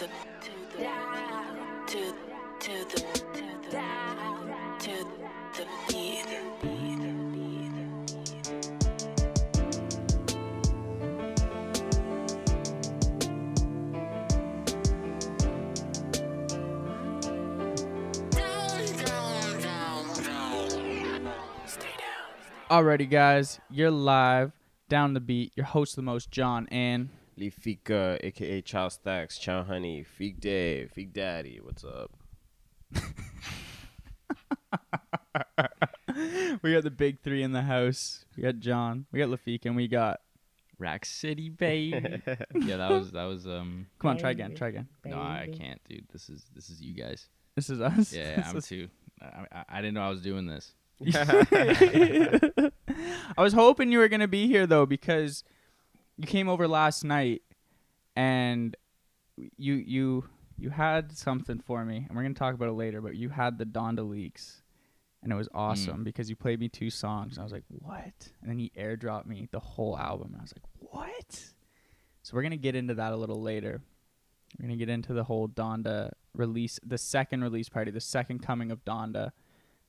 the to the to to the to the beat. Alrighty, guys, you're live down the beat. Your host, the most, John, and Lee Fika, aka Chow Stacks, Chow Honey, Feek Dave, Feek Daddy, what's up? we got the big three in the house. We got John, we got Lafika, and we got. Rack City, babe. yeah, that was that was um. Come on, try again, try again. No, I can't, dude. This is this is you guys. This is us. Yeah, This I'm is- too. I, I, I didn't know I was doing this. I was hoping you were gonna be here though because you came over last night and you you you had something for me and we're gonna talk about it later. But you had the Donda leaks and it was awesome mm. because you played me two songs and I was like, what? And then he airdropped me the whole album and I was like, what? So we're gonna get into that a little later. We're gonna get into the whole Donda release, the second release party, the second coming of Donda.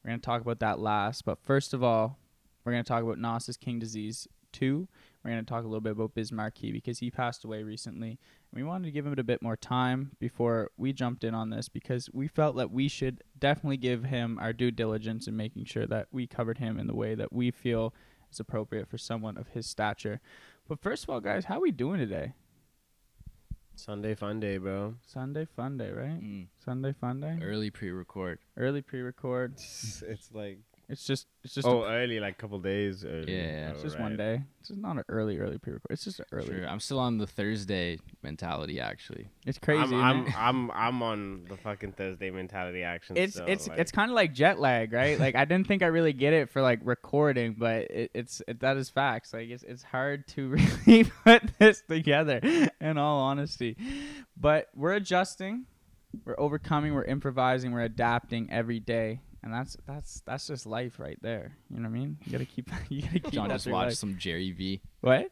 We're gonna talk about that last, but first of all, we're gonna talk about Nas's King Disease Two. We're gonna talk a little bit about Biz Markie because he passed away recently, we wanted to give him a bit more time before we jumped in on this because we felt that we should definitely give him our due diligence in making sure that we covered him in the way that we feel is appropriate for someone of his stature. But first of all, guys, how are we doing today? Sunday fun day, bro. Sunday fun day, right? Mm. Sunday fun day. Early pre-record. Early pre-record. It's, it's like It's just it's just oh a, early, like a couple days early. Yeah, it's just Alright. one day. It's just not an early early pre-record. It's just early. Sure. I'm still on the Thursday mentality. Actually, It's crazy. I'm, I'm, it? I'm, I'm on the fucking Thursday mentality action. it's still, it's like, it's kind of like jet lag, right? like I didn't think I really get it for like recording, but it, it's it, that is facts. Like it's it's hard to really put this together. In all honesty, but we're adjusting, we're overcoming, we're improvising, we're adapting every day, and that's that's that's just life right there. You know what I mean? You gotta keep you gotta keep John that just through watched life. some Jerry V. what.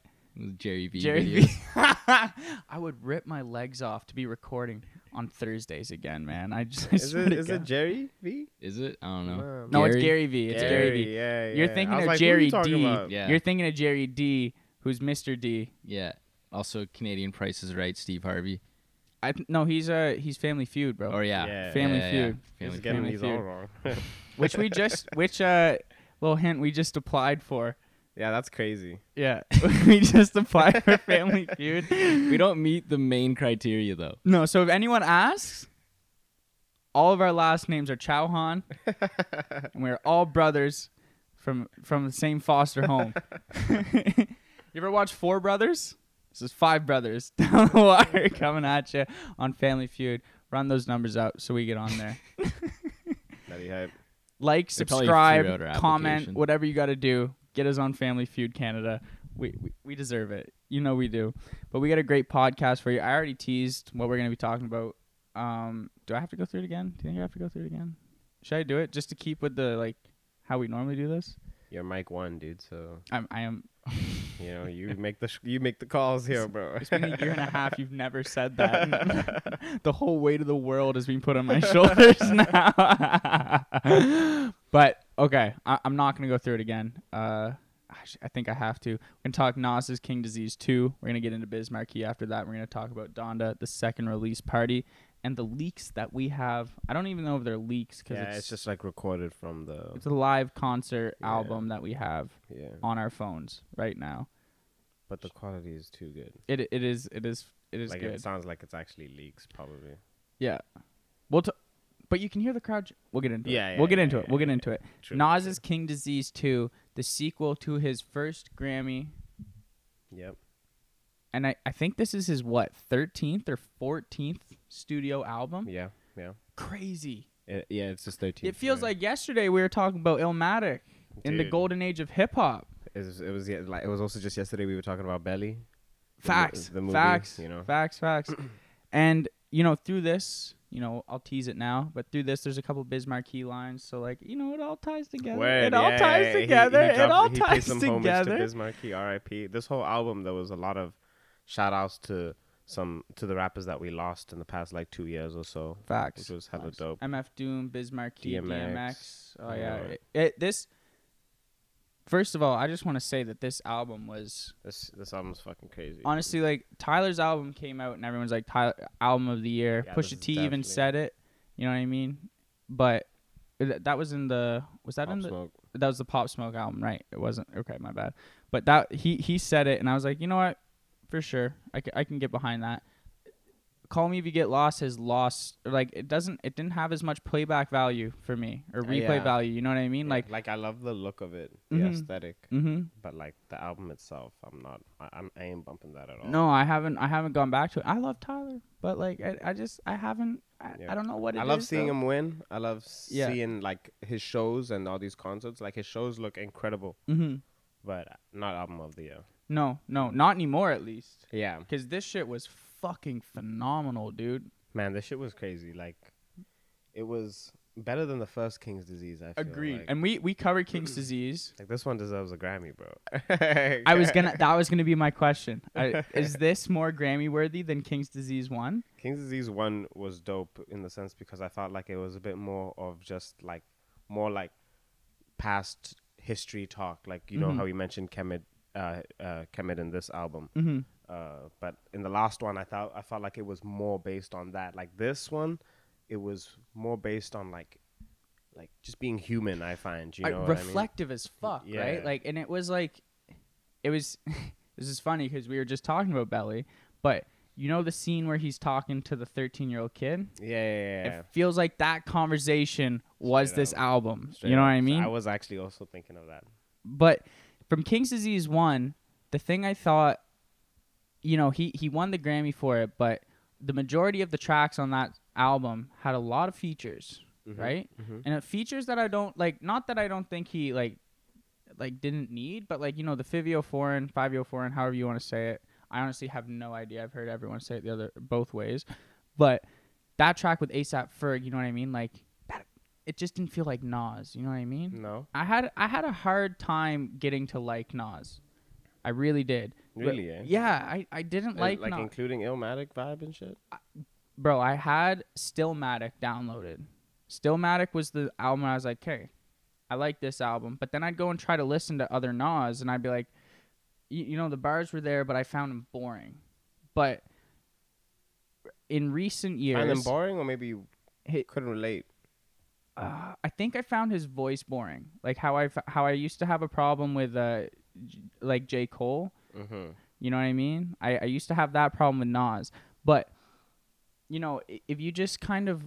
Jerry V. Jerry video. V. I would rip my legs off to be recording on Thursdays again, man. I just I Is swear it, to is God. it Jerry V? Is it? I don't know. No, it's Gary? Gary V. It's Gary, V. Yeah, yeah. You're thinking of like, who are you Jerry talking D. about? Yeah. You're thinking of Gerry Dee, who's Mr. D. Yeah. Also, Canadian Price is Right. Steve Harvey. I th- no, he's uh he's Family Feud, bro. Or yeah. Yeah. Family yeah, yeah, Feud. yeah. He's getting Family these all wrong. Which we just which uh little hint we just applied for. yeah, that's crazy. Yeah, we just applied for Family Feud. we don't meet the main criteria though. No, so if anyone asks, all of our last names are Chauhan, and we're all brothers from from the same foster home. you ever watch Four Brothers? This is five brothers down the wire coming at you on Family Feud. Run those numbers out so we get on there. Nutty hype. Like, They probably subscribe, figured out our comment, application. whatever you got to do. Get us on Family Feud Canada. We, we we deserve it. You know we do. But we got a great podcast for you. I already teased what we're going to be talking about. Um, do I have to go through it again? Do you think I have to go through it again? Should I do it just to keep with the like how we normally do this? You're Mike one, dude. So I'm I am. You know you make the sh- you make the calls here, bro. It's been a year and a half. You've never said that. the whole weight of the world is being put on my shoulders now. but okay, I, I'm not gonna go through it again. Uh, I think I have to. We're gonna talk Nas's King Disease two. We're gonna get into Biz Markie after that. We're gonna talk about Donda, the second release party, and the leaks that we have. I don't even know if they're leaks because yeah, it's, it's, just like recorded from the it's a live concert Yeah. album that we have yeah, on our phones right now. but the quality is too good. It it is it is it is like good. it sounds like it's actually leaks, probably. Yeah. We'll t- but you can hear the crowd. j- We'll get into Yeah, it. yeah, we'll get into it. We'll get into it. True. Nas's King Disease 2, the sequel to his first Grammy. Yep. And I, I think this is his, what, 13th or 14th studio album? Yeah. Yeah. Crazy. It, yeah. It's just thirteen. It feels like yesterday we were talking about Illmatic in the golden age of hip hop. it was. It was yeah, like it was also just yesterday we were talking about Belly. the Facts. the movie, facts. you know. Facts, facts. and, you know, through this, you know, I'll tease it now, but through this, there's a couple Biz Markie lines. So, like, you know, it all ties together. Word, it all ties yeah, he- together. he it dropped- all he ties paid some homage together. to Biz Markie, R.I.P. This whole album, there was a lot of shout outs to some to the rappers that we lost in the past like two years or so, Facts. which was hella Facts. dope. MF Doom, Biz Markie, DMX. DMX. Oh yeah. Yeah. It, it- this. First of all, I just want to say that this album was This this album's fucking crazy. honestly like Tyler's album came out and everyone's like Tyler album of the year. Yeah, Pusha T even said it. You know what I mean? But th- that was in the was that Pop in the Smoke. that was the Pop Smoke album, right? It wasn't okay, my bad. But that he he said it, and I was like, you know what, for sure, I, I can get behind that. Call Me If You Get Lost has lost, or like it doesn't, it didn't have as much playback value for me or Uh, replay yeah. value. You know what I mean? Yeah, Like, like I love the look of it, the Mhm. aesthetic, mm-hmm. but like the album itself, I'm not. I, I'm I ain't bumping that at all. No, I haven't, I haven't gone back to it. I love Tyler, but like, I, I just, I haven't, I, Yeah. I don't know what it I love is, seeing though. him win. I love seeing like his shows and all these concerts. Like his shows look incredible, Mm-hmm. but not album of the year. No, no, not anymore at least. Yeah, Because this shit was fucking phenomenal, dude. man, this shit was crazy. Like, it was better than the first King's Disease. I feel Agreed. Like. and we we covered King's Disease. Like this one deserves a Grammy, bro. I was gonna. That was gonna be my question. I, is this more Grammy worthy than King's Disease One? King's Disease one was dope in the sense because I felt like it was a bit more of just like more like past history talk. Like you know Mhm. how we mentioned Kemet, uh, uh, Kemet in this album. Mm-hmm. Uh, but in the last one, I thought I felt like it was more based on that. Like this one, it was more based on like, like just being human. I find you know what I mean? reflective as fuck, Yeah. right? Like, and it was like, it was. this is funny because we were just talking about Belly, but you know the scene where he's talking to the 13 year old kid. Yeah, yeah, yeah. It feels like that conversation was Straight this up. album. Straight you know up. what I So mean? I was actually also thinking of that. but from King's Disease one, the thing I thought, you know, he he won the Grammy for it, but the majority of the tracks on that album had a lot of features, Mhm. right? Mhm. And it features that I don't like. Not that I don't think he like like didn't need, but like you know the Fivio foreign, Fivio foreign, however you want to say it. I honestly have no idea. I've heard everyone say it the other both ways, but that track with ASAP Ferg, you know what I mean? Like it just didn't feel like Nas. You know what I mean? No, I had I had a hard time getting to like Nas. I really did. But- really, eh? Yeah, I, I didn't Uh, like, like Nas. including Illmatic vibe and shit. Bro, I had Stillmatic downloaded. Stillmatic was the album I was like, okay, I like this album. But then I'd go and try to listen to other Nas and I'd be like, you, you know, the bars were there, but I found them boring. But in recent years, Find them boring, or maybe you couldn't relate. Uh, I think I found his voice boring. Like how I how I used to have a problem with uh, J- like J Cole. Mm-hmm. You know what I mean? I, I used to have that problem with Nas, but you know, if you just kind of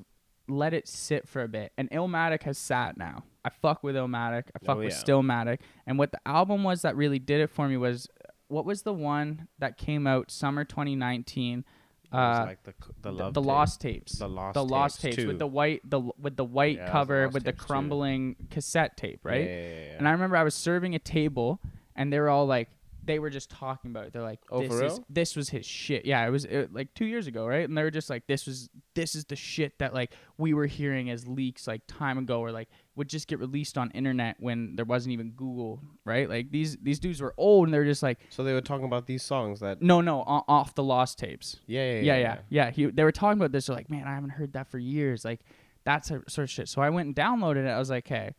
let it sit for a bit, and Illmatic has sat now. I fuck with Illmatic. I fuck Oh, with. Stillmatic. And what the album was that really did it for me was what was the one that came out summer 2019? Uh, like the the the, the tape. Lost Tapes. the lost the Lost tapes, Tapes with the white the with the white Yeah, was the cover with the Tapes, too. crumbling cassette tape, right? Yeah, yeah. And I remember I was serving a table, and they were all like, they were just talking about it. They're like, Oh, this is this was his shit. Yeah, it was it, like two years ago, right? And they were just like, this was this is the shit that like we were hearing as leaks like time ago, or like would just get released on internet when there wasn't even Google, right? Like these these dudes were old, and they're just like, so they were talking about these songs that. no, no, o- off the lost tapes. Yeah, yeah, Yeah, yeah, yeah. He, they were talking about this. They're like, man, I haven't heard that for years. Like, that's a sort of shit. So I went and downloaded it. I was like, hey,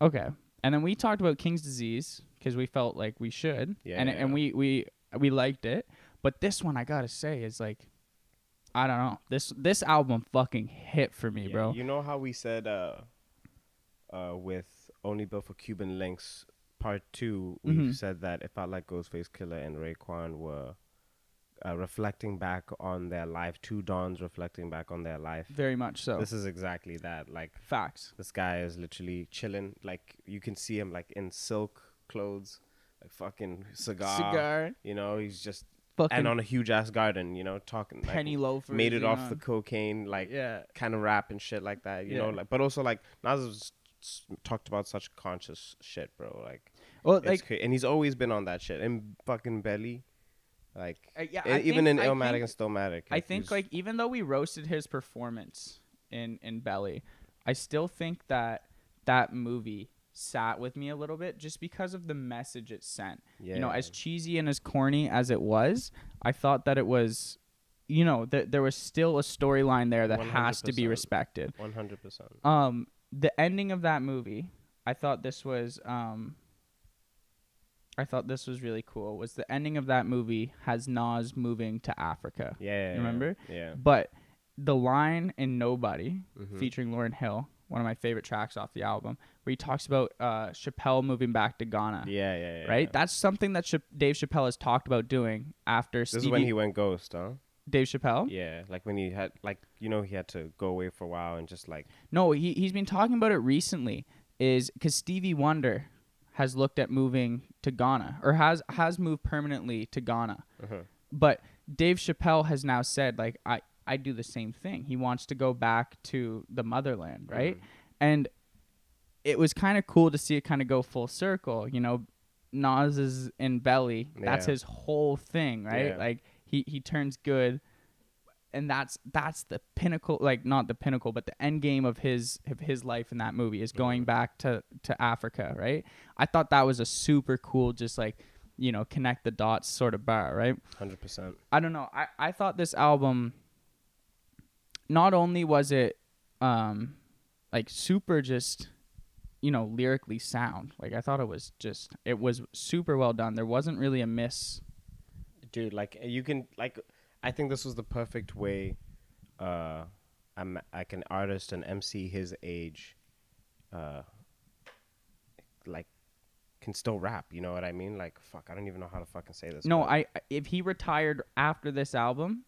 okay. And then we talked about King's Disease because we felt like we should, Yeah, and yeah, and yeah. we we we liked it. But this one, I gotta say, is like, I don't know. This this album fucking hit for me, Yeah, bro. You know how we said uh, uh, with Only Built for Cuban Links Part 2, we Mhm. said that it felt like Ghostface Killah and Raekwon were uh, reflecting back on their life, two Dons reflecting back on their life. Very much so. This is exactly that. Like, Facts. this guy is literally chilling. Like, you can see him, like, in silk clothes, like, fucking cigar. Cigar. You know, he's just. Fucking and on a huge ass garden, you know, talking. Like, penny loafers. made it off know. the cocaine, like yeah. kind of rap and shit like that, you know, like but also like Nas has s- talked about such conscious shit, bro. Like, Well, it's like cra- and he's always been on that shit. And fucking Belly, like uh, yeah, I even think- in I Illmatic think- and Stillmatic, I think like even though we roasted his performance in in Belly, I still think that that movie sat with me a little bit just because of the message it sent. yeah, You know, as cheesy and as corny as it was, I thought that it was, you know, that there was still a storyline there that has to be respected. One hundred percent. Um, the ending of that movie, I thought this was um. I thought this was really cool. Was the ending of that movie has Nas moving to Africa, Yeah, yeah, remember? Yeah. but the line in Nobody Mhm. featuring Lauryn Hill, one of my favorite tracks off the album, where he talks about uh, Chappelle moving back to Ghana. Yeah, yeah, yeah. Right, yeah. that's something that Cha- Dave Chappelle has talked about doing after This Stevie. is when he went ghost, huh? Dave Chappelle? Yeah, like when he had, like you know, he had to go away for a while and just like No, he he's been talking about it recently. Is because Stevie Wonder has looked at moving to Ghana or has has moved permanently to Ghana, uh but Dave Chappelle has now said like I I do the same thing. He wants to go back to the motherland, right? And it was kind of cool to see it kind of go full circle. You know, Nas is in Belly. That's Yeah. his whole thing, right? Yeah. Like he he turns good, and that's that's the pinnacle. Like not the pinnacle, but the end game of his of his life in that movie is going back to to Africa, right? I thought that was a super cool, just like you know, connect the dots sort of bar, right? hundred percent. I don't know. I, I thought this album not only was it um like super just you know lyrically sound like I thought it was just it was super well done. There wasn't really a miss. Dude like you can like i think this was the perfect way uh i'm like an artist and mc his age uh like can still rap you know what i mean like fuck i don't even know how to fucking say this No, I if he retired after this album,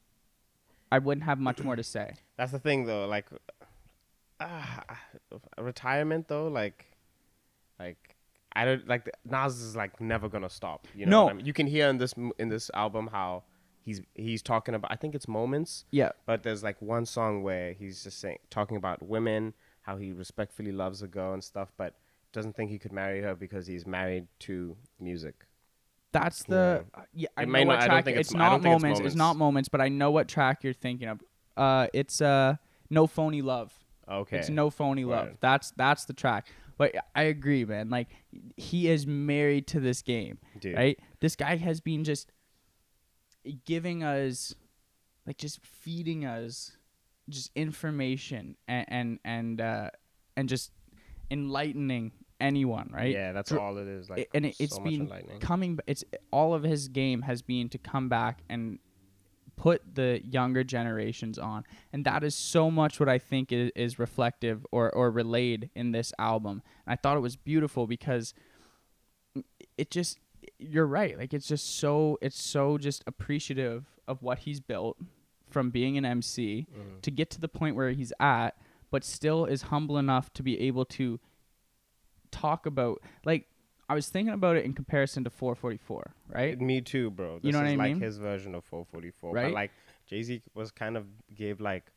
I wouldn't have much more to say. that's the thing though like ah, retirement though like like I don't like Nas is like never gonna stop. You know, No. I mean? you can hear in this in this album how he's he's talking about. I think it's moments. Yeah. But there's like one song where he's just saying talking about women, how he respectfully loves a girl and stuff, but doesn't think he could marry her because he's married to music. That's the yeah. I It know what not- I don't track. think it's, it's- not think it's moments. It's not moments, but I know what track you're thinking of. Uh, it's uh, no phony love. Okay. It's no phony love. Word. That's that's the track. But I agree, man. Like he is married to this game, Dude. right? This guy has been just giving us, like, just feeding us, just information and and and uh, and just enlightening anyone, right? Yeah, that's all it is. Like, It- and it, so it's much been coming. It's all of his game has been to come back and put the younger generations on, and that is so much what I think is, is reflective or or relayed in this album. And I thought it was beautiful because it just you're right. Like it's just so it's so just appreciative of what he's built from being an MC Mm-hmm. to get to the point where he's at, but still is humble enough to be able to talk about like I was thinking about it in comparison to 444, right? Me too, bro. This You know what is I mean? like his version of 444. Right? But like Jay Z was kind of gave like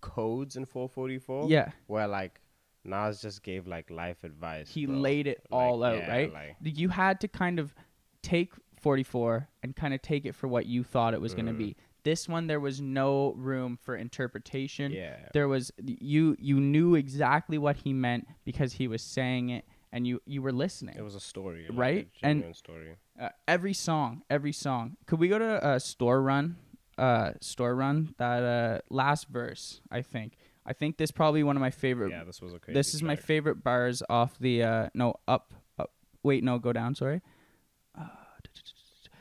codes in 444. Yeah. Where like Nas just gave like life advice. He bro. laid it Like, all out, yeah, right? like- you had to kind of take 44 and kind of take it for what you thought it was going to Mm. be. This one there was no room for interpretation. Yeah. There was you you knew exactly what he meant because he was saying it and you you were listening. It was a story, like, Right? A And- story. uh, every song, every song. Could we go to uh, store run? Uh, store run that uh, last verse. I think. I think this probably one of my favorite. Yeah, this was a this is my favorite bars off the. Uh, no, up, up. Wait, no, go down. Sorry.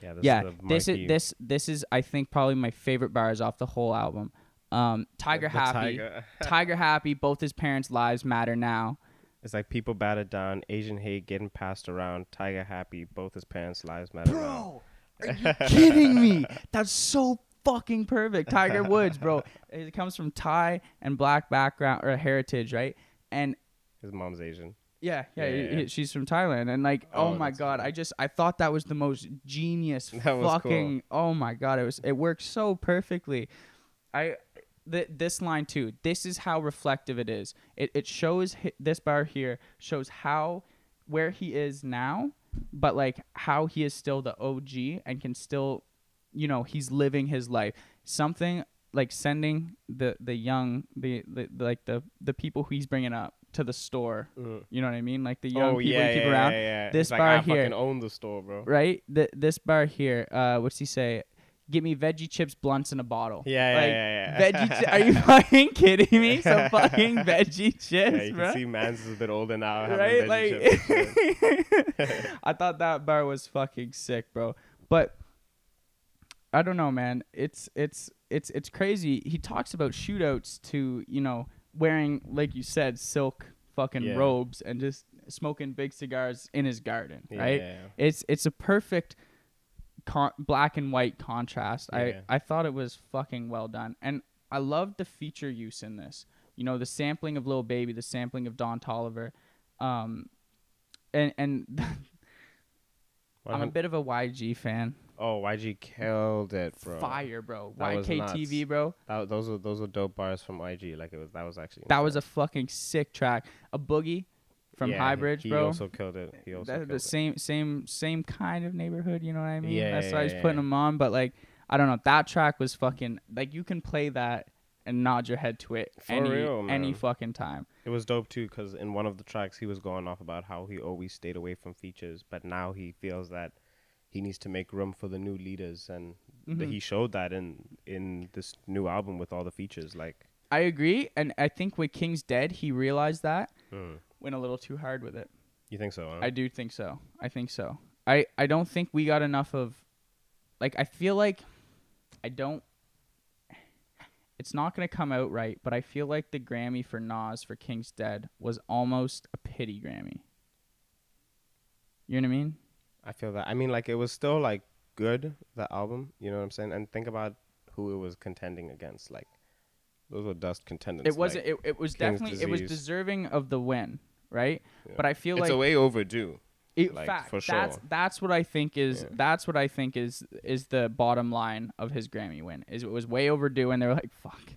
Yeah, this yeah, is the this is this this is I think probably my favorite bars off the whole album. Um, Tiger the Happy, Tiger. Tiger Happy. Both his parents' lives matter now. It's like people battered down, Asian hate getting passed around, Tiger happy, both his parents' lives matter. now. Bro, are you kidding me? That's so fucking perfect. Tiger Woods, bro. It comes from Thai and black background or heritage, right? And His mom's Asian. yeah, yeah, Yeah, yeah. she's from Thailand, and like, oh, Oh, my god, cool. I just I thought that was the most genius fucking. Oh my god, it was it worked so perfectly. I th- this line too. This is how reflective it is. It it shows hi- this bar here shows how where he is now, but like how he is still the OG and can still, you know, he's living his life. Something like sending the the young the, the like the the people who he's bringing up to the store. You know what I mean? Like the young oh people yeah, he keep yeah, around. yeah, yeah. This It's like, bar I here, fucking own the store, bro. right? Th- this bar here. Uh, what's he say? Get me veggie chips, blunts, in a bottle. Yeah, yeah, like, yeah, yeah. Veggie. Chi- are you fucking kidding me? Some fucking veggie chips, Yeah, you bro. can see Mans is a bit older now. right? Like, chips. I thought that bar was fucking sick, bro. But I don't know, man. It's it's it's it's crazy. He talks about shootouts to you know wearing like you said silk fucking Yeah. robes and just smoking big cigars in his garden, right? yeah, yeah. It's it's a perfect con- black and white contrast. Yeah. I I thought it was fucking well done, and I loved the feature use in this. You know, the sampling of Lil Baby, the sampling of Don Toliver, um, and and I'm a bit of a YG fan. Oh, YG killed it, bro. Fire, bro. That YKTV, bro. That, those are those were dope bars from YG. Like it was that was actually That was a fucking sick track. A boogie from Yeah, High he- Bridge, he bro. also killed it. He also That- killed the it. same same same kind of neighborhood, you know what I mean? Yeah, That's yeah, why I was yeah, putting them on, but like I don't know, that track was fucking like you can play that and nod your head to it For any real, any fucking time. It was dope too because in one of the tracks he was going off about how he always stayed away from features, but now he feels that he needs to make room for the new leaders, and th- Mhm. he showed that in in this new album with all the features. Like, I agree, and I think with King's Dead, he realized that mm, went a little too hard with it. you think so? Huh? I do think so. I think so. I I don't think we got enough of like I feel like I don't it's not going to come out right, but I feel like the Grammy for Nas for King's Dead was almost a pity Grammy. You know what I mean? I feel that. I mean, like it was still like good the album. You know what I'm saying? And think about who it was contending against. Like those were dust contenders. It wasn't Like, it, it was King's definitely it was deserving of the win, right? Yeah. But I feel it's like a way overdue. It, like, fact, for sure. that's what I think is Yeah. that's what I think is is the bottom line of his Grammy win. Is it was way overdue, and they were like, "Fuck,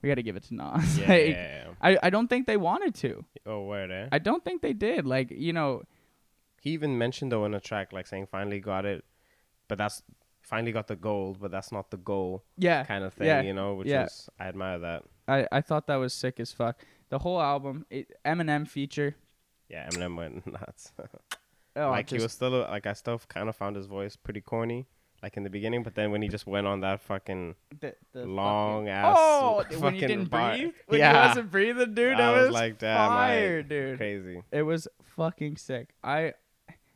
we got to give it to Nas." Yeah, Like, yeah. I I don't think they wanted to. Oh, where eh? there? I don't think they did. Like you know, He even mentioned though in a track like saying finally got it, but that's finally got the gold, but that's not the goal yeah, kind of thing, yeah, you know. Which is I admire that. I I thought that was sick as fuck. The whole album, it, Eminem feature. Yeah, Eminem went nuts. Oh, like he was still like I still kind of found his voice pretty corny, like in the beginning, but then when he just went on that fucking the, the long fucking- ass Oh, fucking when he didn't bar- breathe, when yeah. he wasn't breathing, dude, I was was like, damn, fire, like, dude. crazy. It was fucking sick. I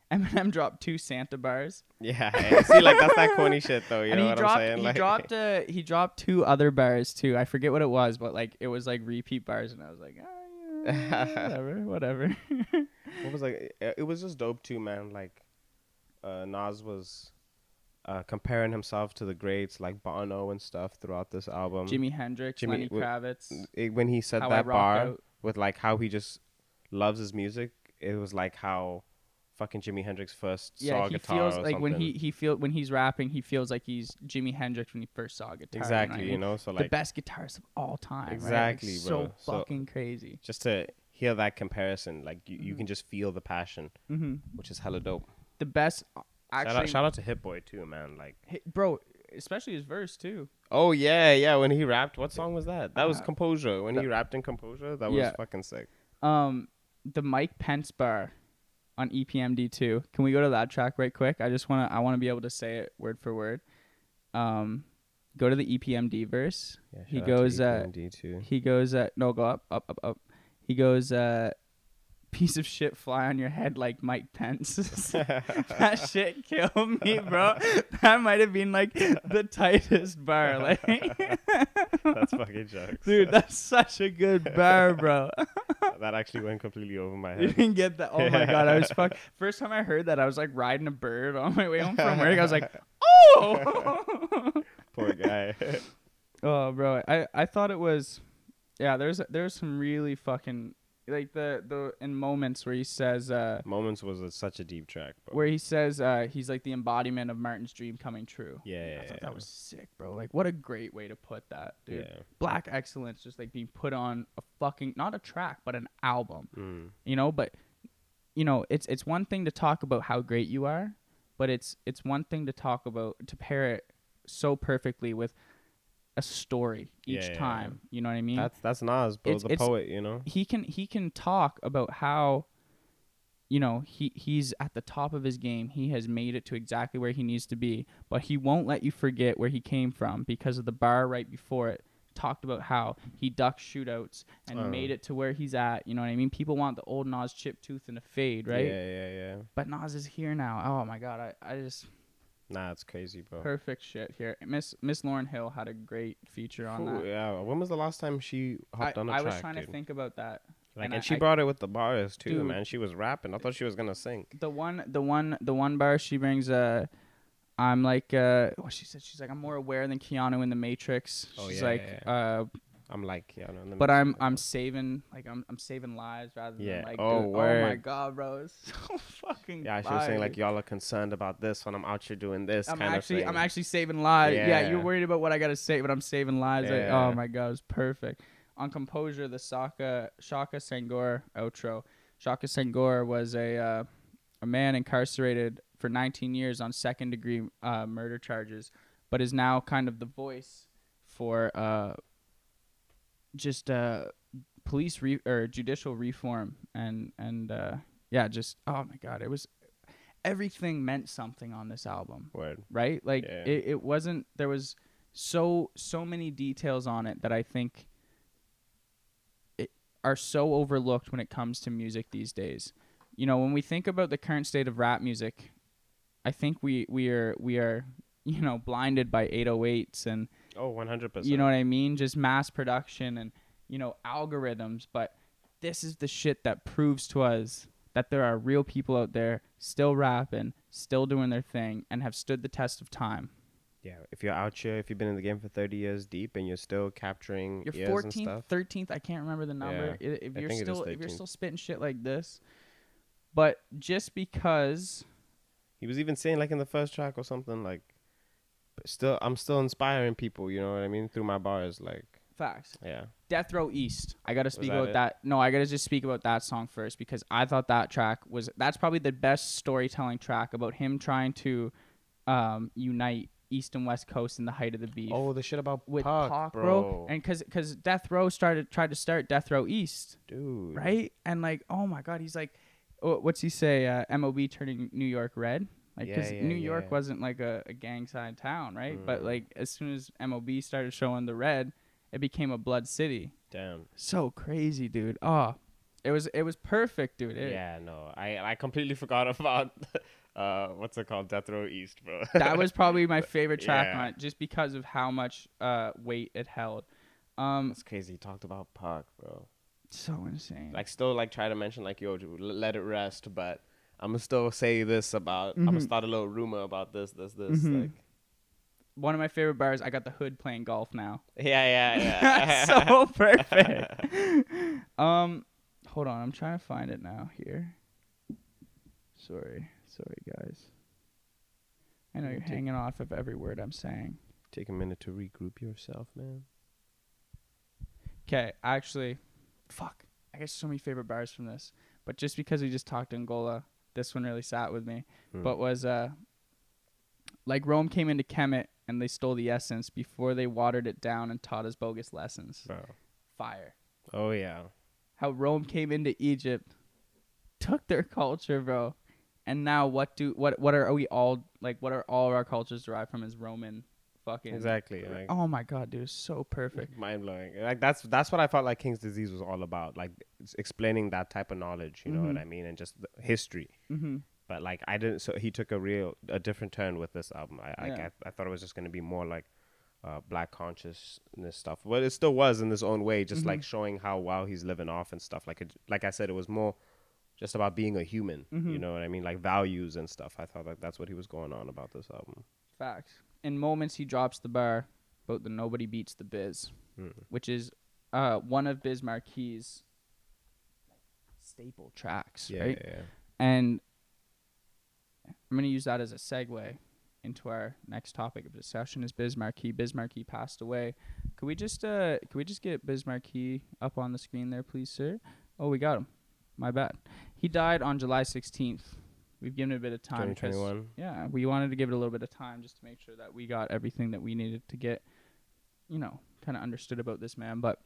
Eminem dropped two Santa bars, Yeah, see, like that's that corny shit though. You and know he what dropped I'm saying? he Like, dropped uh, he dropped two other bars too. I forget what it was, but like it was like repeat bars, and I was like, ah, yeah, whatever, whatever. what was like? It it was just dope too, man. Like, uh, Nas was uh, comparing himself to the greats like Bono and stuff throughout this album. Jimi Hendrix, Jimmy- Lenny Kravitz. It- when he said How that bar Out. with like how he just loves his music, it was like how fucking Jimi Hendrix first saw Yeah, he guitar feels like when he he feel when he's rapping, he feels like he's Jimi Hendrix when he first saw guitar. exactly, you you know, know. So what I mean? like the best guitarist of all time. right? Like, Exactly, so bro. So- fucking crazy. just to hear that comparison, like you, you Mhm. can just feel the passion, hmm which is hella dope. The best. uh, Shout out, shout out to Hit Boy too, man. Like, Hey, bro, especially his verse too. oh yeah, yeah. When he rapped, what song was that? That was Uh, Composure. When that- he rapped in Composure, that was Yeah. fucking sick. Um, the Mike Pence bar on E EPMD two. Can we go to that track right quick? I just wanna I wanna be able to say it word for word. Um, go to the EPMD verse. Yeah, He goes, uh. He goes, uh, no, go up, up, up, up. He goes, uh, piece of shit fly on your head like Mike Pence. that shit killed me, bro. That might have been like the tightest bar, like. That's fucking jokes. Dude, that's such a good bar, bro. That actually went completely over my head. You didn't get that. Oh my god, I was fuck. First time I heard that, I was like riding a bird on my way home from work. I was like, oh. Poor guy. oh, bro, I I thought it was, yeah. There's there's some really fucking like the the in moments where he says uh Moments was a, such a deep track, bro. where he says uh he's like the embodiment of Martin's dream coming true. yeah, yeah, I thought yeah. that was sick, bro. Like, what a great way to put that, dude. Black excellence just like being put on a fucking not a track but an album. Mm. you know but you know it's it's one thing to talk about how great you are but it's it's one thing to talk about to pair it so perfectly with a story Yeah, each yeah, yeah. time you know what i mean That's that's Nas, bro, It's- the it's- poet. You know. he can he can talk about how you know, he he's at the top of his game. He has made it to exactly where he needs to be, but he won't let you forget where he came from because of the bar right before it. Talked about how he ducked shootouts and Oh. made it to where he's at. You know what I mean? People want the old Nas chip tooth and a fade, right? Yeah, yeah, yeah. But Nas is here now. Oh my god, I, I just Nah, it's crazy, bro. perfect shit here. Miss Miss Lauryn Hill had a great feature on Ooh, that. yeah. When was the last time she I, hopped on a I track? I was trying dude? to think about that. Like, and and, I- she I- brought it with the bars too, Dude. man. She was rapping. I thought she was gonna sing. The one, the one, the one bar she brings. Uh, I'm like, uh, what she said. She's like, I'm more aware than Keanu in the Matrix. Oh, She's yeah, like, yeah, uh, I'm like, yeah, no, but I'm I'm saving like I'm I'm saving lives rather than Yeah. like Oh, dude, oh my god, bro, it's so fucking. Yeah, she was saying like y'all are concerned about this when I'm out here doing this I'm kind actually of I'm actually saving lives. Yeah. you're worried about what I gotta say, but I'm saving lives. Like, Yeah. oh my god, it's perfect. On composure, the Saka Shaka Senghor outro. Shaka Senghor was a uh, a man incarcerated for 19 years on second degree uh, murder charges, but is now kind of the voice for uh, just uh, police re- or judicial reform and and uh, yeah, just oh my god, it was everything meant something on this album Word. right? Like Yeah. it, it wasn't there was so so many details on it that I think it are so overlooked when it comes to music these days. You know, when we think about the current state of rap music, I think we we are we are you know blinded by 808s and Oh, 100. percent you know what I mean? Just mass production and you know algorithms, but this is the shit that proves to us that there are real people out there still rapping, still doing their thing and have stood the test of time. Yeah, if you're out here, if you've been in the game for 30 years deep and you're still capturing You're ears and 14th, stuff. 13th, I can't remember the number. I- If you're think it is still if you're still spitting shit like this, but just because He was even saying like in the first track or something like, but still, I'm still inspiring people. You know what I mean through my bars. Like, facts. yeah, Death Row East. I gotta speak that about it? that. No, I gotta just speak about that song first because I thought that track was that's probably the best storytelling track about him trying to um, unite East and West Coast in the height of the beef. Oh, the shit about with Pac, Pac, bro. and because because Death Row started tried to start Death Row East, dude, right? And like, oh my God, he's like, what's he say? Uh, MOB turning New York red, like because Yeah, yeah, New York yeah. wasn't like a, a gang side town, right? But Mm. like as soon as MOB started showing the red, it became a blood city. Damn. So crazy, dude. Oh, it was it was perfect, dude. It- Yeah, no, I I completely forgot about uh what's it called, Death Row East, bro. that was probably my favorite track on it, just because of how much uh weight it held. Um, That's crazy. He talked about Pac, bro. so insane. Like, still like try to mention like, yo, dude, let it rest, but I'm gonna still say this about. I'm Mhm. gonna start a little rumor about this, this, this. Mhm. Like, One of my favorite bars. I got the hood playing golf now. yeah, yeah, yeah. so perfect. um, hold on, I'm trying to find it now. Here. Sorry, sorry, guys. I know you're Take- hanging off of every word I'm saying. Take a minute to regroup yourself, man. Okay, actually, fuck. I got so many favorite bars from this, but just because we just talked Angola, this one really sat with me. Hmm. But was uh, like Rome came into Kemet and they stole the essence before they watered it down and taught us bogus lessons. bro. Fire. Oh yeah. How Rome came into Egypt, took their culture, bro, and now what do what what are we all like? What are all of our cultures derived from? Is Roman fucking Exactly. Like, Oh my god, dude, so perfect. mind blowing. Like that's that's what I felt like King's Disease was all about. Like explaining that type of knowledge. You know what Mhm. I mean? And just the history. hmm But like I didn't. So he took a real a different turn with this album. I Yeah. I, I thought it was just gonna be more like. Uh, black consciousness stuff, but it still was in its own way, just like Mhm. showing how well he's living off and stuff. Like, it, like I said, it was more just about being a human. You Mhm. know what I mean? Like values and stuff. I thought like that's what he was going on about this album. Facts. In moments, he drops the bar about the nobody beats the biz, Mm. which is uh, one of Biz Markie' staple tracks, Yeah, right? yeah, yeah. And I'm gonna use that as a segue into our next topic of discussion is Biz Markie. Biz Markie passed away. Could we just uh could we just get Biz Markie up on the screen there, please, sir? Oh, we got him. My bad. He died on July 16th. We've given it a bit of time. 2021. Yeah, we wanted to give it a little bit of time just to make sure that we got everything that we needed to get, you know, kind of understood about this man. But,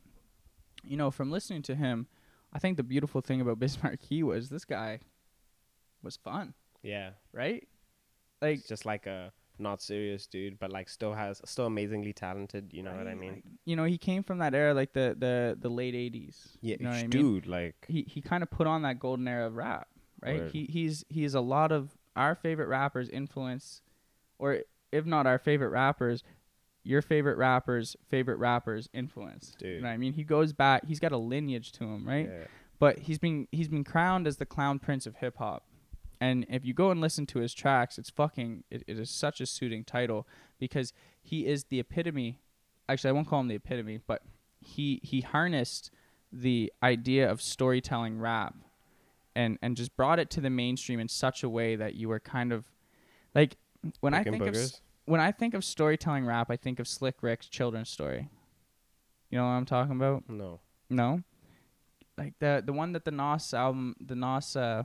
you know, from listening to him, I think the beautiful thing about Biz Markie was this guy was fun, Yeah, right? Like it's just like a not serious dude, but like still has still amazingly talented. You know what I mean? Like, you know, he came from that era, like the the the late '80s. yeah, you know what I mean? dude. Like he he kind of put on that golden era of rap, right? Word. He he's he's a lot of our favorite rappers' influence, or if not our favorite rappers, your favorite rappers' favorite rappers' influence. You Dude. know what I mean? He goes back. He's got a lineage to him, right? yeah. But he's been he's been crowned as the clown prince of hip hop. And if you go and listen to his tracks, it's fucking it, it is such a suiting title because he is the epitome. Actually, I won't call him the epitome, but he he harnessed the idea of storytelling rap and and just brought it to the mainstream in such a way that you were kind of like when I Picking think of when I think of storytelling rap, I think of Slick Rick's children's story. You know what I'm talking about? No. No. Like the the one that the Nas album, the Nas. uh,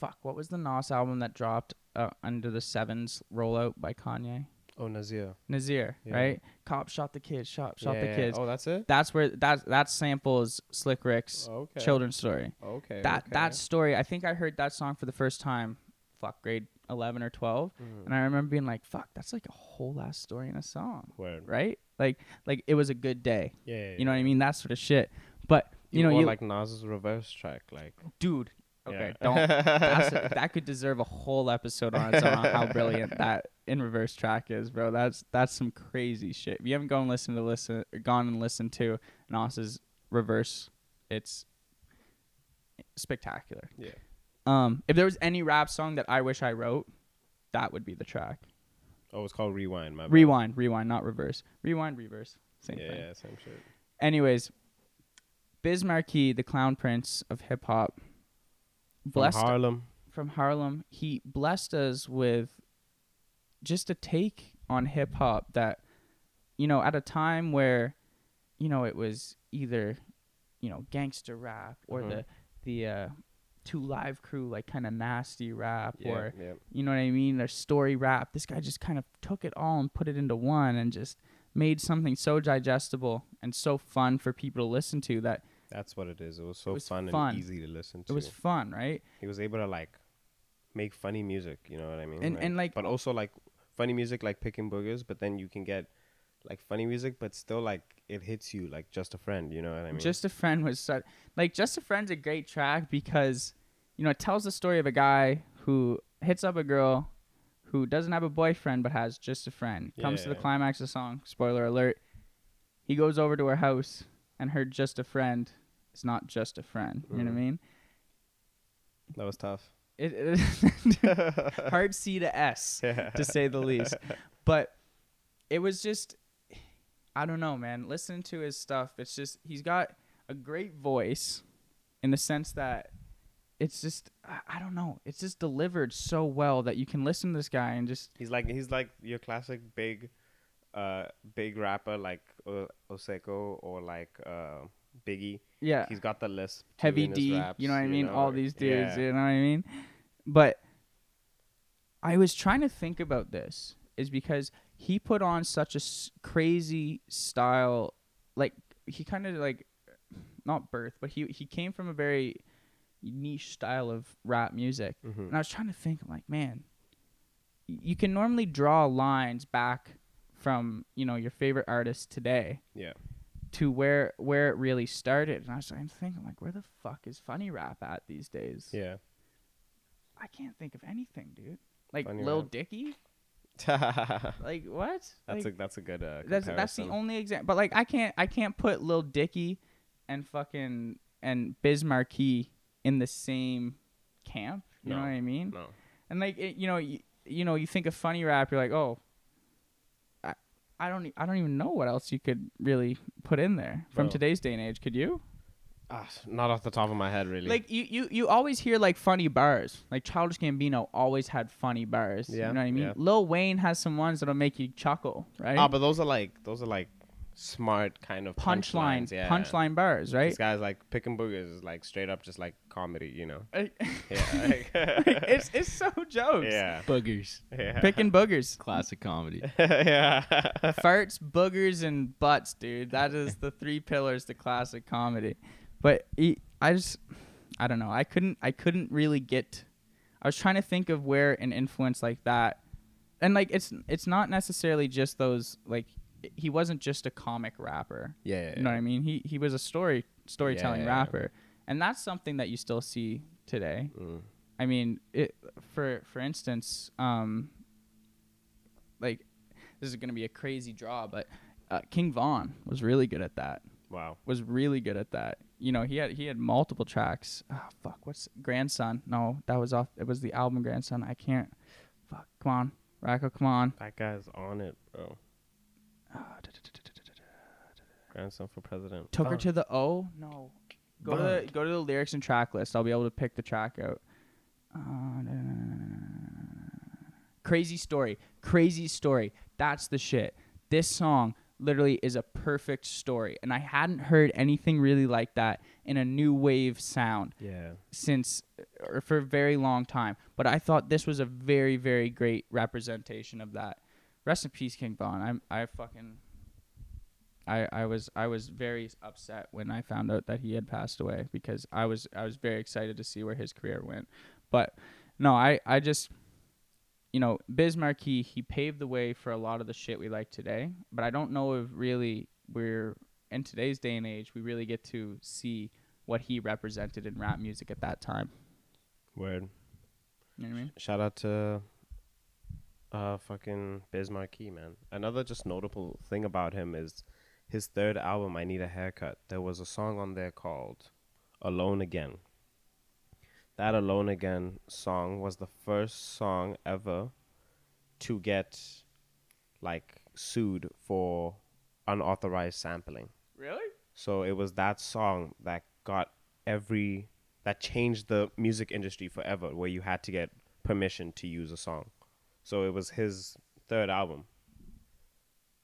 fuck, what was the Nas album that dropped uh, under the sevens rollout by Kanye? Oh, Nasir. Nasir, Yeah. right? Cop shot the kids, shot shot yeah, the kids. Oh, that's it. That's where that that samples Slick Rick's Okay. children's story. Okay. That okay. that story, I think I heard that song for the first time, fuck, grade eleven or twelve, Mhm. and I remember being like, fuck, that's like a whole ass story in a song, Word. right? Like like it was a good day. Yeah, yeah, You know what I mean? That sort of shit. But you know, you like Nas's reverse track, like dude. Okay, yeah. don't. That could deserve a whole episode on its own on how brilliant that in reverse track is, bro. That's that's some crazy shit. If you haven't gone and listened to listen, gone and listened to Nas's reverse, it's spectacular. Yeah. Um, if there was any rap song that I wish I wrote, that would be the track. Oh, it's called Rewind. My bad. Rewind, rewind, not reverse. Rewind, reverse, same Yeah, thing. yeah, same shit. Anyways, Biz Markie, the clown prince of hip hop, From blessed Harlem. from Harlem. He blessed us with just a take on hip hop that, you know, at a time where, you know, it was either, you know, gangster rap or Mhm. the the uh, 2 Live Crew like kind of nasty rap Yeah, or yeah. you know what I mean, or story rap. This guy just kind of took it all and put it into one and just made something so digestible and so fun for people to listen to that That's what it is. It was so was fun, fun. and easy to listen to. it was fun, right? he was able to like make funny music. You know what I mean? And- and, like- but also like funny music like picking boogers. But then you can get like funny music, but still like it hits you like just a friend. You know what I mean? Just a Friend was such like Just a Friend's a great track because you know it tells the story of a guy who hits up a girl who doesn't have a boyfriend but has just a friend. Comes to the Yeah. climax of the song. Spoiler alert. He goes over to her house and her just a friend is not just a friend. You know what I Mhm. mean? that was tough. It, it hard C to S yeah. to say the least. But it was just I don't know, man. Listening to his stuff, it's just he's got a great voice in the sense that it's just I, I don't know, it's just delivered so well that you can listen to this guy and just He's like he's like your classic big, uh, big rapper like o- Oseko or like uh, Biggie. yeah, He's got the list. heavy D, raps, you know what I mean? All know? these dudes, Yeah. you know what I mean? But I was trying to think about this is because he put on such a s- crazy style like he kind of like not birth, but he he came from a very niche style of rap music. Mhm. And I was trying to think, I'm like, man, you can normally draw lines back from, you know, your favorite artist today Yeah. to where where it really started. And I was trying to think, I'm thinking like, where the fuck is funny rap at these days? Yeah. I can't think of anything, dude. Like Funny Lil rap? Dicky? Like what? a Like, that's a good uh, that's that's the only example. But like I can't I can't put Lil Dicky and fucking and Biz in the same camp. You know what I mean? No. And like it, you know, you, you know, you think of funny rap, you're like, oh, I, don't, I don't even know what else you could really put in there from Bro. today's day and age. Could you? Ah, not off the top of my head, really. Like you, you, you always hear like funny bars. Like Childish Gambino always had funny bars. Yeah, you know what I mean. yeah. Lil Wayne has some ones that'll make you chuckle, right? ah, but those are like those are like smart kind of punchline, punchlines. Yeah. punchline bars, right? This guy's like picking boogers is like straight up just like comedy, you know. Uh, Yeah. like- it's it's so jokes. yeah. Boogers. Yeah. Picking boogers. Classic comedy. yeah. farts, boogers, and butts, dude. That is the three pillars to classic comedy. But he, I just, I don't know. I couldn't I couldn't really get I was trying to think of where an influence like that and like it's it's not necessarily just those like he wasn't just a comic rapper. Yeah, yeah, You know what I mean? He he was a story storytelling Yeah, yeah, yeah. rapper. And that's something that you still see today. Mm. I mean, it for for instance, um like this is going to be a crazy draw, but uh, King Von was really good at that Wow. was really good at that. You know, he had he had multiple tracks. Oh, fuck, what's Grandson? No, that was off. It was the album Grandson. I can't. Fuck, come on, Racco, come on. That guy's on it, bro. Grandson for president. Took her Fuck. to the O. No, go to the Fuck. go to the lyrics and track list. I'll be able to pick the track out. Uh, Crazy story, crazy story. That's the shit. This song literally is a perfect story, and I hadn't heard anything really like that in a new wave sound. Yeah. since or for a very long time. But I thought this was a very, very great representation of that. Rest in peace, King Von. I'm I fucking I I was I was very upset when I found out that he had passed away because I was I was very excited to see where his career went. But no, I I just you know, Biz Markie, he paved the way for a lot of the shit we like today, but I don't know if really we're in today's day and age we really get to see what he represented in rap music at that time. Word. You know what I mean? Shout out to uh fucking Biz Markie, man. Another just notable thing about him is his third album, I Need a Haircut. There was a song on there called Alone Again. That Alone Again song was the first song ever to get like sued for unauthorized sampling. Really? So it was that song that got every that changed the music industry forever where you had to get permission to use a song. So it was his third album.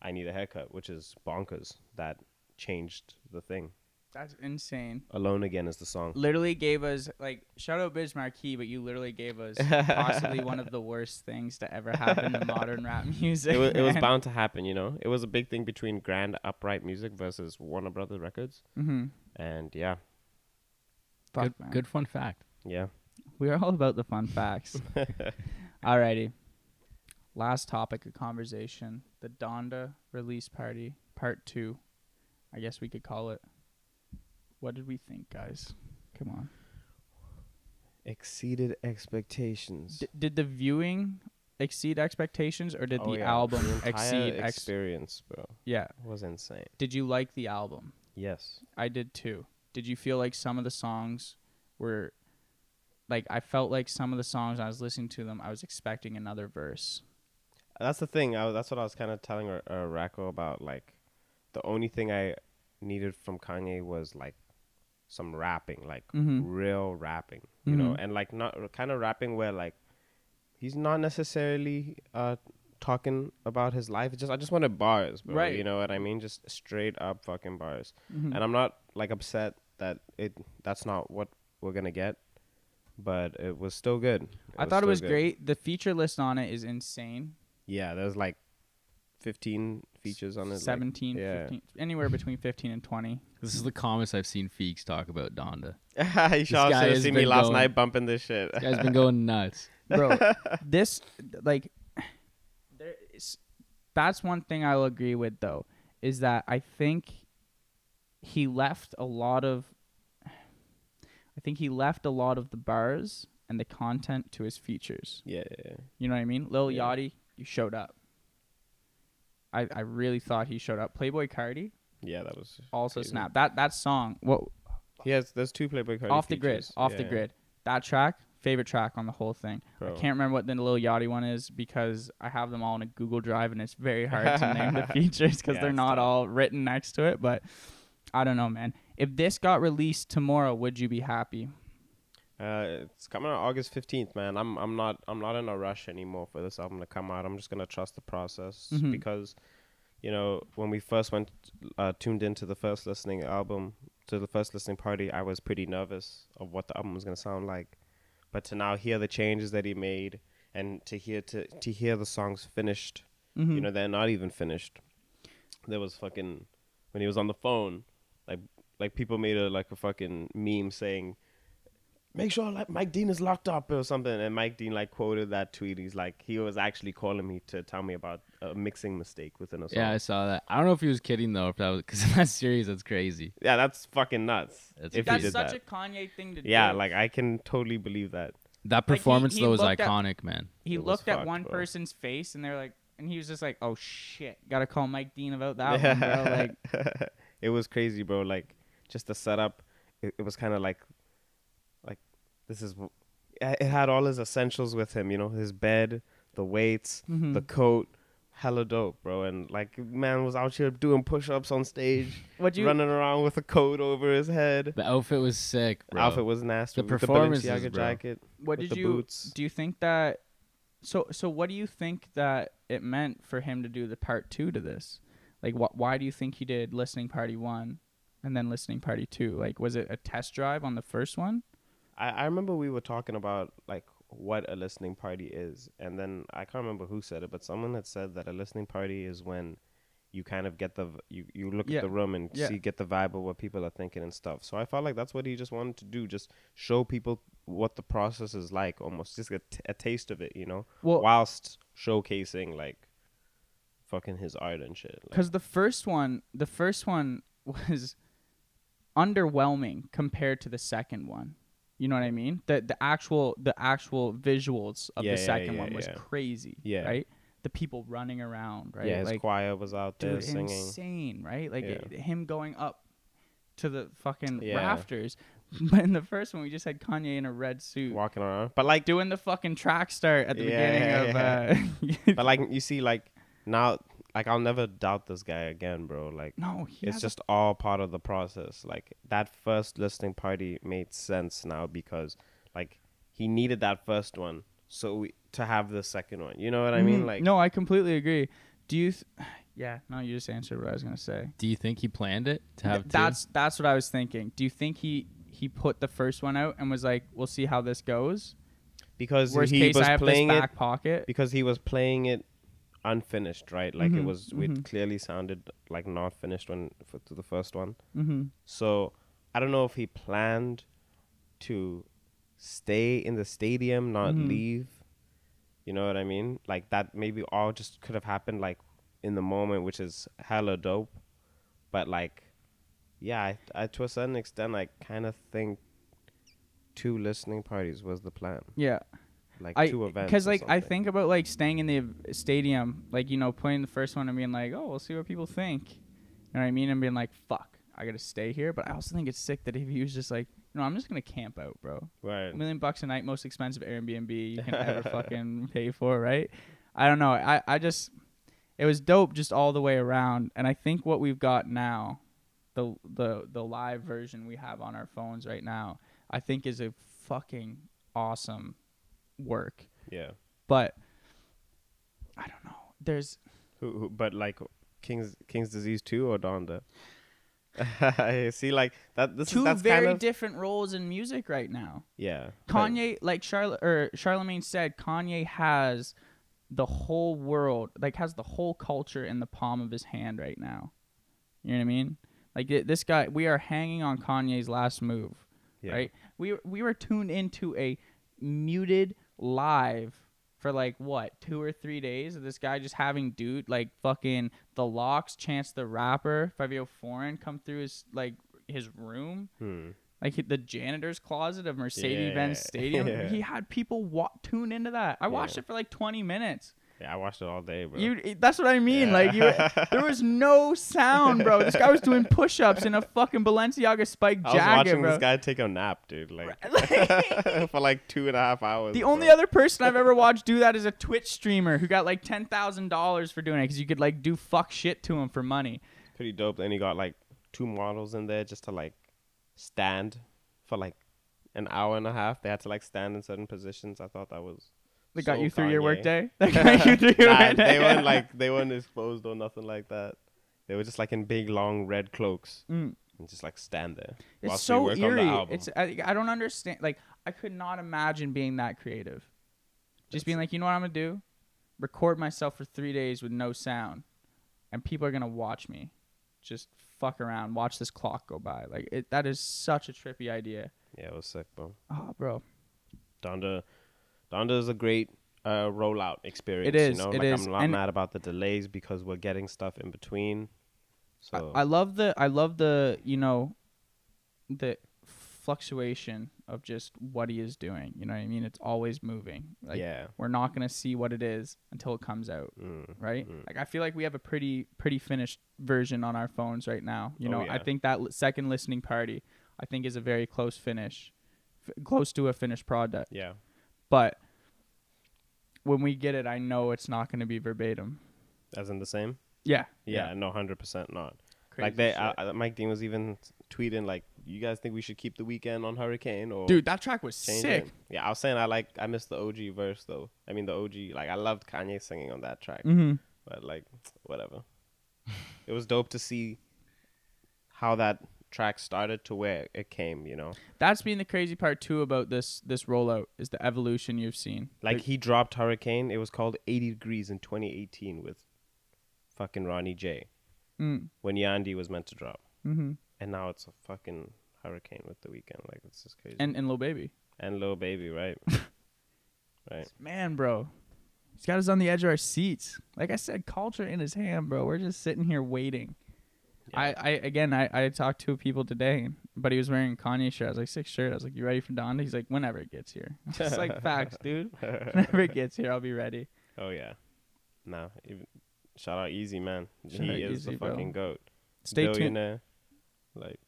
I Need a Haircut, which is bonkers. That changed the thing. That's insane. Alone Again is the song. Literally gave us like shout out Biz Markie, but you literally gave us possibly one of the worst things to ever happen to modern rap music. It was, it was bound to happen, you know. It was a big thing between Grand Upright Music versus Warner Brothers Records, Mm-hmm. and yeah, Fuck, good, man. good fun fact. yeah. We're all about the fun facts. Alrighty. Last topic of conversation: the Donda release party, part two. I guess we could call it. What did we think, guys? Come on. Exceeded expectations. D- did the viewing exceed expectations, or did Oh, the yeah. album The exceed? Ex- experience, bro, yeah. was insane. Did you like the album? Yes. I did too. Did you feel like some of the songs were like I felt like some of the songs I was listening to them I was expecting another verse. That's the thing. I, that's what I was kind of telling uh, Racco about. Like, the only thing I needed from Kanye was like some rapping, like Mhm. real rapping, you know, Mhm. and like not kind of rapping where like he's not necessarily uh talking about his life. It's just I just wanted bars, bro. Right. You know what I mean? Just straight up fucking bars. Mhm. And I'm not like upset that it that's not what we're gonna get, but it was still good. I thought it was good. great. The feature list on it is insane. Yeah, there's like 15 features on it. like- 17, yeah. 15, anywhere between 15 and 20. This is the calmest I've seen Feeks talk about Donda. you should have guy has seen me been last going- night bumping this shit. This guy's been going nuts. Bro, this like there is that's one thing I'll agree with though is that I think he left a lot of I think he left a lot of the bars and the content to his features. yeah, yeah, yeah. You know what I mean? Lil Yeah. Yachty, you showed up. I I really thought he showed up. Playboi Carti Yeah, that was also crazy. snapped. That that song, what He has there's two Playboi Carti off the grid, features. off the Yeah, grid. That track, favorite track on the whole thing. bro. I can't remember what the Lil Yachty one is because I have them all in a Google Drive and it's very hard to name the features because Yeah, they're it's not tough. all written next to it. But I don't know, man. If this got released tomorrow, would you be happy? Uh, it's coming out August 15th, man. I'm I'm not I'm not in a rush anymore for this album to come out. I'm just gonna trust the process Mhm. because, you know, when we first went uh, tuned into the first listening album to the first listening party, I was pretty nervous of what the album was gonna sound like, but to now hear the changes that he made and to hear to to hear the songs finished, Mm-hmm. you know, they're not even finished. There was fucking when he was on the phone, like like people made a like a fucking meme saying make sure like Mike Dean is locked up or something. And Mike Dean like quoted that tweet. He's like, he was actually calling me to tell me about a mixing mistake within a song. Yeah, I saw that. I don't know if he was kidding though. If that was because that's serious, that's crazy. Yeah, that's fucking nuts. That's if he That's did such that. a Kanye thing to do. yeah, like I can totally believe that. That Like, he- performance he though is looked at- iconic, man. he It looked at fucked, one bro. person's face and they're like, and he was just like, "Oh shit, gotta call Mike Dean about that one, bro." Like, it was crazy, bro. Like just the setup, it, it was kind of like, like this is, it had all his essentials with him. You know, his bed, the weights, mhm. the coat, hella dope, bro. And like man was out here doing push-ups on stage, what you running around with a coat over his head. The outfit was sick, Bro. The outfit was nasty. The performance performances, the Balenciaga bro. jacket. what did you boots. do? You think that? So so what do you think that it meant for him to do the part two to this? Like, wh- why do you think he did listening party one, and then listening party two? Like, was it a test drive on the first one? I, I remember we were talking about like what a listening party is, and then I can't remember who said it, but someone had said that a listening party is when you kind of get the v- you you look Yeah. at the room and Yeah. see get the vibe of what people are thinking and stuff. So I felt like that's what he just wanted to do, just show people what the process is like, almost just a, t- a taste of it, you know, Well, whilst showcasing like fucking his art and shit. Like, because the first one, the first one was underwhelming compared to the second one. You know what I mean? The the actual the actual visuals of Yeah, the second yeah, one was yeah. crazy. Yeah. Right. The people running around. Right. yeah, his like, choir was out there dude, singing. insane. Right. Like Yeah. it- him going up to the fucking Yeah. rafters. But in the first one, we just had Kanye in a red suit walking around. But like doing the fucking track start at the Yeah. beginning of. Uh, but like you see like now like I'll never doubt this guy again, bro. Like no, he it's has a just all part of the process. Like that first listening party made sense now because like he needed that first one so we, to have the second one. You know what I mean? Mhm. Like no, I completely agree. Do you? Th- yeah, no, you just answered what I was gonna say. Do you think he planned it to Th- have two? that's that's what I was thinking. Do you think he he put the first one out and was like, "We'll see how this goes." because Worst he case, was I have this playing it back pocket. because he was playing it unfinished, right? Like it Mhm, was mhm. it clearly sounded like not finished when for, to the first one. Mm-hmm. So I don't know if he planned to stay in the stadium, not Mhm. leave. You know what I mean? Like that maybe all just could have happened like in the moment, which is hella dope. But like, yeah, I, I to a certain extent, I kind of think two listening parties was the plan, Yeah, like I two events. because like I think about like staying in the stadium, like you know, playing the first one and being like, "Oh, we'll see what people think." You know what I mean? And being like, "Fuck, I gotta stay here." But I also think it's sick that if he was just like, "No, I'm just gonna camp out, bro." right. a million bucks a night, most expensive Airbnb you can ever fucking pay for, right? I don't know. I, I just it was dope just all the way around. And I think what we've got now, the the the live version we have on our phones right now, I think is a fucking awesome work. Yeah. But I don't know. There's Who, who but like King's King's disease two or Donda? See, like that. This two is that's very kind of different roles in music right now. yeah. Kanye, like Charlotte or Charlamagne said, Kanye has the whole world, like has the whole culture in the palm of his hand right now. You know what I mean? Like it- this guy, we are hanging on Kanye's last move, yeah. right? We we were tuned into a muted live for like what two or three days of this guy just having dude like fucking the LOX, Chance the Rapper, Fivio Foreign come through his like his room Hmm. like the janitor's closet of Mercedes-Benz Yeah. Stadium. Yeah. He had people wa- tune into that. I watched Yeah. it for like 20 minutes. Yeah, I watched it all day, bro. You, that's what I mean. Yeah. Like, you, there was no sound, bro. This guy was doing push-ups in a fucking Balenciaga spike jacket, I was watching bro. this guy take a nap, dude. Like Like- for like two and a half hours. the bro. only other person I've ever watched do that is a Twitch streamer who got like ten thousand dollars for doing it because you could like do fuck shit to him for money. pretty dope. Then he got like two models in there just to like stand for like an hour and a half. They had to like stand in certain positions. I thought that was. That got so you through your workday. That got you through your Nah, workday. they weren't like they weren't exposed or nothing like that. They were just like in big long red cloaks Mm. and just like stand there. It's so work on the eerie. album. It's I, I don't understand. Like I could not imagine being that creative. Just being like, you know what I'm gonna do? Record myself for three days with no sound, and people are gonna watch me, just fuck around, watch this clock go by. Like it, that is such a trippy idea. Yeah, it was sick, bro. Oh, bro. Donda, Donda is a great uh, rollout experience. is, You know? it like is. I'm not And- mad about the delays because we're getting stuff in between. So I, I love the I love the you know the fluctuation of just what he is doing. You know what I mean? It's always moving. Like yeah. we're not gonna see what it is until it comes out, Mm. right? Mm. Like I feel like we have a pretty pretty finished version on our phones right now. You Oh, know, I think that li- second listening party, I think is a very close finish, f- close to a finished product. Yeah. But when we get it, I know it's not gonna be verbatim. As in the same. Yeah. Yeah. No, hundred percent not. Crazy like they, uh, uh, Mike Dean was even tweeting like, "You guys think we should keep the Weeknd on Hurricane or Dude, that track was sick. it?" Yeah, I was saying I like I missed the OG verse though. I mean the OG like I loved Kanye singing on that track, Mm-hmm. but like whatever. it was dope to see how that track started to where it came. You know, That's been the crazy part too about this this rollout is the evolution you've seen. like he dropped Hurricane. It was called 80 Degrees in 2018 with fucking Ronny J mm, when Yandhi was meant to drop, mm-hmm. and now it's a fucking Hurricane with the Weeknd. Like it's just crazy. and and Lil Baby. and Lil Baby, right? right. Man, bro. He's got us on the edge of our seats. Like I said, culture in his hand, bro. We're just sitting here waiting. I, I again I, I talked to people today, but he was wearing a Kanye shirt. I was like, sick shirt. I was like, You ready for Donda? He's like, Whenever it gets here. It's like facts, dude. Whenever it gets here, I'll be ready. oh yeah. Nah. Even shout out Yeezy man. Shout he is Yeezy, the bro. fucking goat. Stay tuned. Billionaire. Like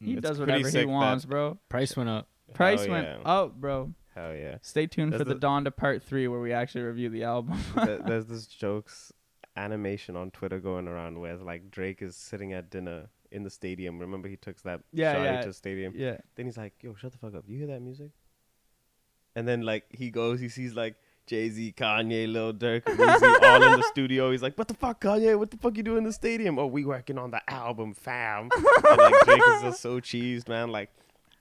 He does whatever he wants, bro. Price went up. Price hell went yeah. up, bro. Hell yeah. Stay tuned There's for the, the- Donda Part Three, where we actually review the album. There's this jokes animation on Twitter going around where it's like Drake is sitting at dinner in the stadium. Remember he took that Yeah, shot yeah. to the stadium. yeah. Then he's like, "Yo, shut the fuck up! You hear that music?" And then like he goes, he sees like Jay Z, Kanye, Lil Durk, Uzi, all in the studio. He's like, "What the fuck, Kanye? What the fuck you doing in the stadium? Oh, we working on the album, fam." and like Drake is just so cheesed, man. Like,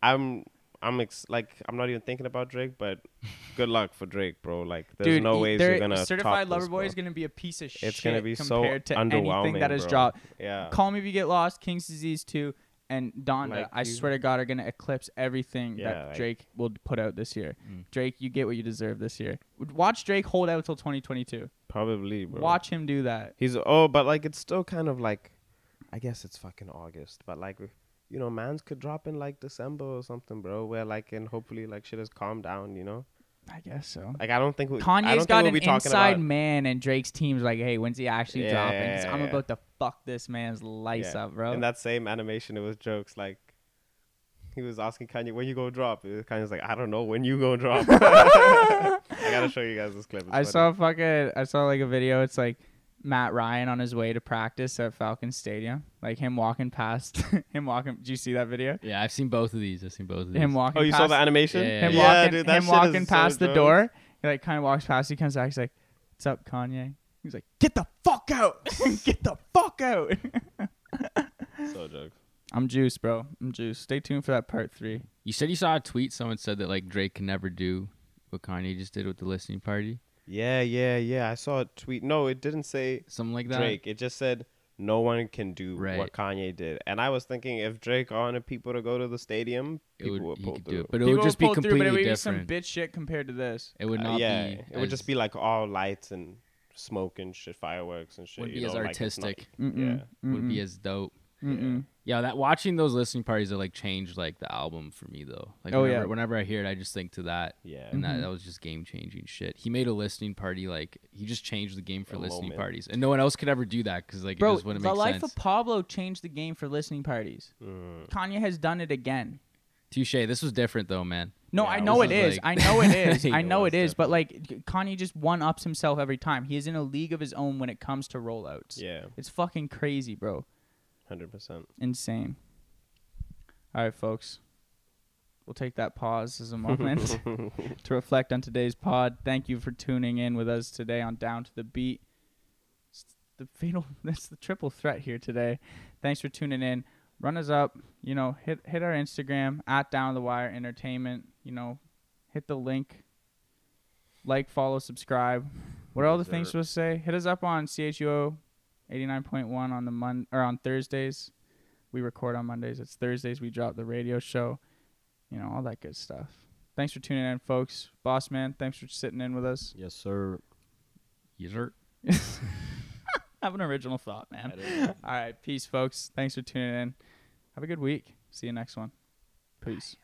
I'm, I'm ex- like, I'm not even thinking about Drake, but good luck for Drake, bro. Like, there's Dude, no he- ways they're- you're gonna Certified top Lover Boy is gonna be a piece of shit. It's gonna be so compared to anything underwhelming, that has bro. dropped. Yeah, Call Me If You Get Lost, King's Disease 2, and Donda. Like, I you- swear to God, are gonna eclipse everything Yeah, that like- Drake will put out this year. Mm. Drake, you get what you deserve this year. Watch Drake hold out till 2022. probably, bro. Watch him do that. He's oh, but like it's still kind of like, I guess it's fucking August, but like, you know, man's could drop in like December or something, bro. Where like, and hopefully like shit has calmed down, you know. I guess so. Like I don't think we, I Kanye's don't got think we'll an inside about, man, and Drake's team's like, "Hey, when's he actually Yeah, dropping? yeah, I'm yeah. about to fuck this man's lice Yeah. up, bro." In that same animation, it was jokes like. He was asking Kanye when you go drop. Kanye's like, I don't know when you go drop. I gotta show you guys this clip. It's I funny. saw fucking I saw like a video. It's like Matt Ryan on his way to practice at Falcon Stadium. Like him walking past him walking. Did you see that video? Yeah, I've seen both of these. I've seen both of these. Him walking. Oh, you past, saw the animation? Yeah, Him yeah, walking. dude, that him shit walking is past so the jokes. door. He like kind of walks past. He comes back. He's like, "What's up, Kanye?" He's like, "Get the fuck out! Get the fuck out!" So jokes. I'm juiced, bro. I'm juiced. Stay tuned for that part three. You said you saw a tweet. Someone said that like Drake can never do what Kanye just did with the listening party. Yeah, yeah, yeah. I saw a tweet. No, it didn't say Something like that. Drake. It just said no one can do Right. what Kanye did. And I was thinking if Drake wanted people to go to the stadium, It people would, would, pull through. do it, but it would just be pull through, but it would be some bitch shit compared to this. It would Uh, not yeah, be. it would just be like all lights and smoke and shit, fireworks and shit. Wouldn't you be as know, like, not- artistic. Mm-mm. Yeah. Would be as dope. Mm-mm. Yeah, that watching those listening parties that like changed like the album for me though. Like Oh, whenever, yeah. whenever I hear it, I just think to that, Yeah. and Mhm. that that was just game changing shit. He made a listening party like he just changed the game for A listening moment. parties, and no one else could ever do that because like it Bro, just wouldn't the make life sense. of Pablo changed the game for listening parties. Mm. Kanye has done it again. Touche. This was different though, man. No, Yeah, I it know was it is. like- I know it is. I It know it is. But like Kanye just one ups himself every time. He is in a league of his own when it comes to rollouts. Yeah, It's fucking crazy, bro. Hundred percent. Insane. All right, folks. We'll take that pause as a moment to reflect on today's pod. Thank you for tuning in with us today on Down to the Beat. It's the fatal that's the triple threat here today. Thanks for tuning in. Run us up, you know, hit hit our Instagram at Down the Wire Entertainment, you know, hit the link. Like, follow, subscribe. What are all the things to say? Hit us up on CHUO 89.1 on the mon or on Thursdays. We record on Mondays. It's Thursdays we drop the radio show. you know, all that good stuff. Thanks for tuning in, folks. Boss man, thanks for sitting in with us. Yes, sir. Yes, sir. Have an original thought, man. I don't know. All right, peace, folks. Thanks for tuning in. Have a good week. See you next one. Peace.